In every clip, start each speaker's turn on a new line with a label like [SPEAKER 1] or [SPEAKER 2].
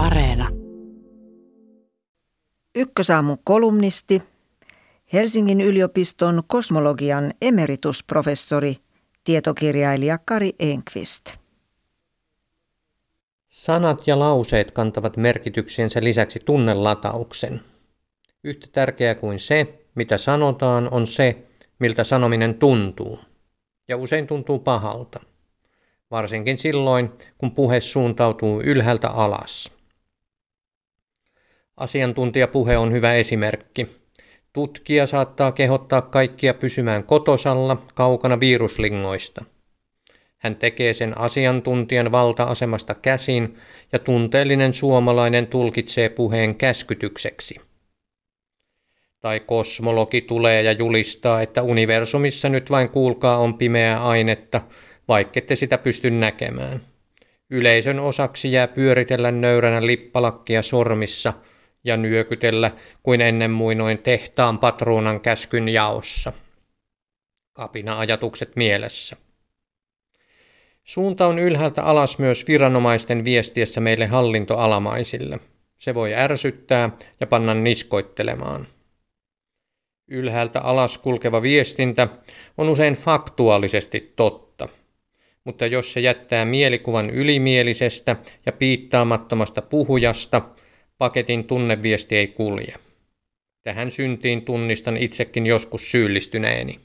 [SPEAKER 1] Areena.
[SPEAKER 2] Ykkösaamun kolumnisti, Helsingin yliopiston kosmologian emeritusprofessori, tietokirjailija Kari Enqvist.
[SPEAKER 3] Sanat ja lauseet kantavat merkityksensä lisäksi tunnelatauksen. Yhtä tärkeää kuin se, mitä sanotaan, on se, miltä sanominen tuntuu. Ja usein tuntuu pahalta. Varsinkin silloin, kun puhe suuntautuu ylhäältä alas. Asiantuntijapuhe on hyvä esimerkki. Tutkija saattaa kehottaa kaikkia pysymään kotosalla kaukana viruslingoista. Hän tekee sen asiantuntijan valta-asemasta käsin ja tunteellinen suomalainen tulkitsee puheen käskytykseksi. Tai kosmologi tulee ja julistaa, että universumissa nyt vain kuulkaa on pimeää ainetta, vaikkette sitä pysty näkemään. Yleisön osaksi jää pyöritellä nöyränä lippalakkia sormissa ja nyökytellä kuin ennen muinoin tehtaan patruunan käskyn jaossa. Kapina-ajatukset mielessä. Suunta on ylhäältä alas myös viranomaisten viestiessä meille hallintoalamaisille. Se voi ärsyttää ja panna niskoittelemaan. Ylhäältä alas kulkeva viestintä on usein faktuaalisesti totta. Mutta jos se jättää mielikuvan ylimielisestä ja piittaamattomasta puhujasta, paketin tunneviesti ei kulje. Tähän syntiin tunnistan itsekin joskus syyllistyneeni.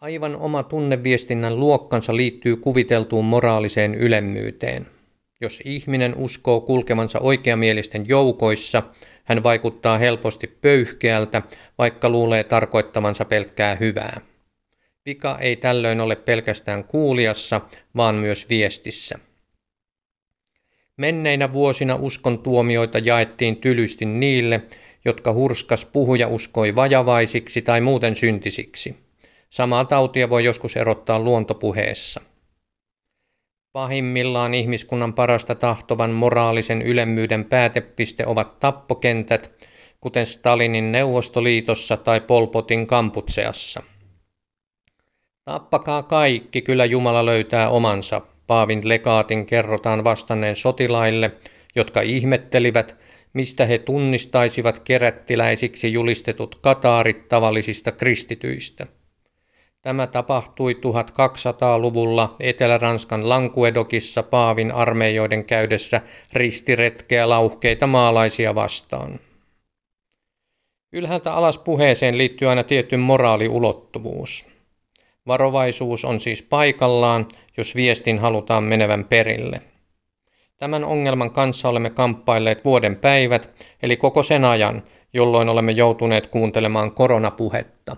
[SPEAKER 3] Aivan oma tunneviestinnän luokkansa liittyy kuviteltuun moraaliseen ylemmyyteen. Jos ihminen uskoo kulkemansa oikeamielisten joukoissa, hän vaikuttaa helposti pöyhkeältä, vaikka luulee tarkoittamansa pelkkää hyvää. Vika ei tällöin ole pelkästään kuuliassa, vaan myös viestissä. Menneinä vuosina uskon tuomioita jaettiin tylysti niille, jotka hurskas puhuja uskoi vajavaisiksi tai muuten syntisiksi. Samaa tautia voi joskus erottaa luontopuheessa. Pahimmillaan ihmiskunnan parasta tahtovan moraalisen ylemmyyden päätepiste ovat tappokentät, kuten Stalinin Neuvostoliitossa tai Polpotin Kamputseassa. Tappakaa kaikki, kyllä Jumala löytää omansa, Paavin legaatin kerrotaan vastanneen sotilaille, jotka ihmettelivät, mistä he tunnistaisivat kerättiläisiksi julistetut kataarit tavallisista kristityistä. Tämä tapahtui 1200-luvulla Etelä-Ranskan Languedokissa Paavin armeijoiden käydessä ristiretkeä lauhkeita maalaisia vastaan. Ylhäältä alas puheeseen liittyy aina tietty moraaliulottuvuus. Varovaisuus on siis paikallaan, jos viestin halutaan menevän perille. Tämän ongelman kanssa olemme kamppailleet vuoden päivät, eli koko sen ajan, jolloin olemme joutuneet kuuntelemaan koronapuhetta.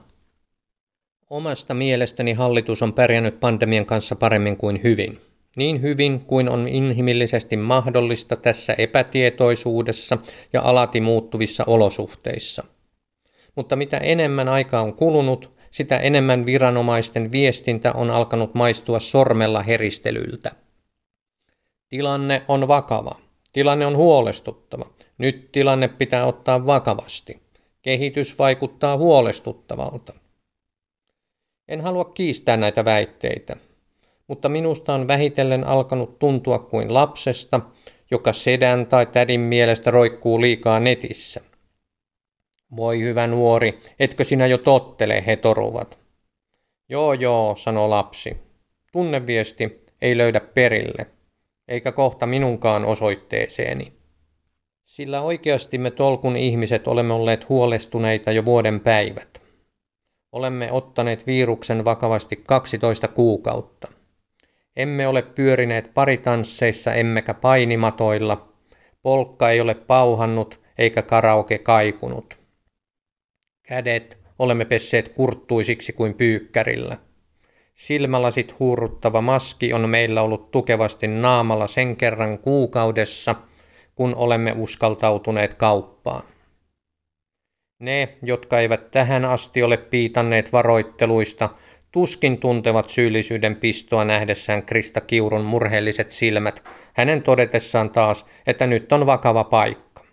[SPEAKER 3] Omasta mielestäni hallitus on pärjännyt pandemian kanssa paremmin kuin hyvin. Niin hyvin kuin on inhimillisesti mahdollista tässä epätietoisuudessa ja alati muuttuvissa olosuhteissa. Mutta mitä enemmän aikaa on kulunut, sitä enemmän viranomaisten viestintä on alkanut maistua sormella heristelyltä. Tilanne on vakava. Tilanne on huolestuttava. Nyt tilanne pitää ottaa vakavasti. Kehitys vaikuttaa huolestuttavalta. En halua kiistää näitä väitteitä, mutta minusta on vähitellen alkanut tuntua kuin lapsesta, joka sedän tai tädin mielestä roikkuu liikaa netissä. Voi hyvä nuori, etkö sinä jo tottele, he toruvat. Joo joo, sanoo lapsi. Tunneviesti ei löydä perille, eikä kohta minunkaan osoitteeseeni. Sillä oikeasti me tolkun ihmiset olemme olleet huolestuneita jo vuoden päivät. Olemme ottaneet viruksen vakavasti 12 kuukautta. Emme ole pyörineet paritansseissa emmekä painimatoilla. Polkka ei ole pauhannut eikä karaoke kaikunut. Kädet olemme pesseet kurttuisiksi kuin pyykkärillä. Silmälasit huuruttava maski on meillä ollut tukevasti naamalla sen kerran kuukaudessa, kun olemme uskaltautuneet kauppaan. Ne, jotka eivät tähän asti ole piitanneet varoitteluista, tuskin tuntevat syyllisyyden pistoa nähdessään Krista Kiurun murheelliset silmät, hänen todetessaan taas, että nyt on vakava paikka.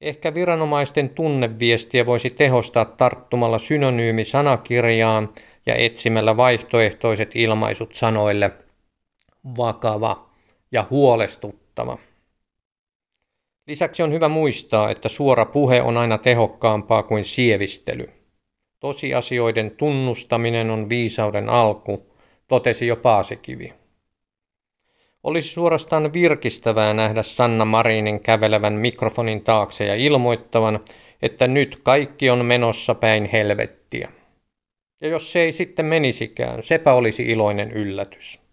[SPEAKER 3] Ehkä viranomaisten tunneviestiä voisi tehostaa tarttumalla synonyymi sanakirjaan ja etsimällä vaihtoehtoiset ilmaisut sanoille vakava ja huolestuttava. Lisäksi on hyvä muistaa, että suora puhe on aina tehokkaampaa kuin sievistely. Tosiasioiden tunnustaminen on viisauden alku, totesi jo Paasikivi. Olisi suorastaan virkistävää nähdä Sanna Marinin kävelevän mikrofonin taakse ja ilmoittavan, että nyt kaikki on menossa päin helvettiä. Ja jos se ei sitten menisikään, sepä olisi iloinen yllätys.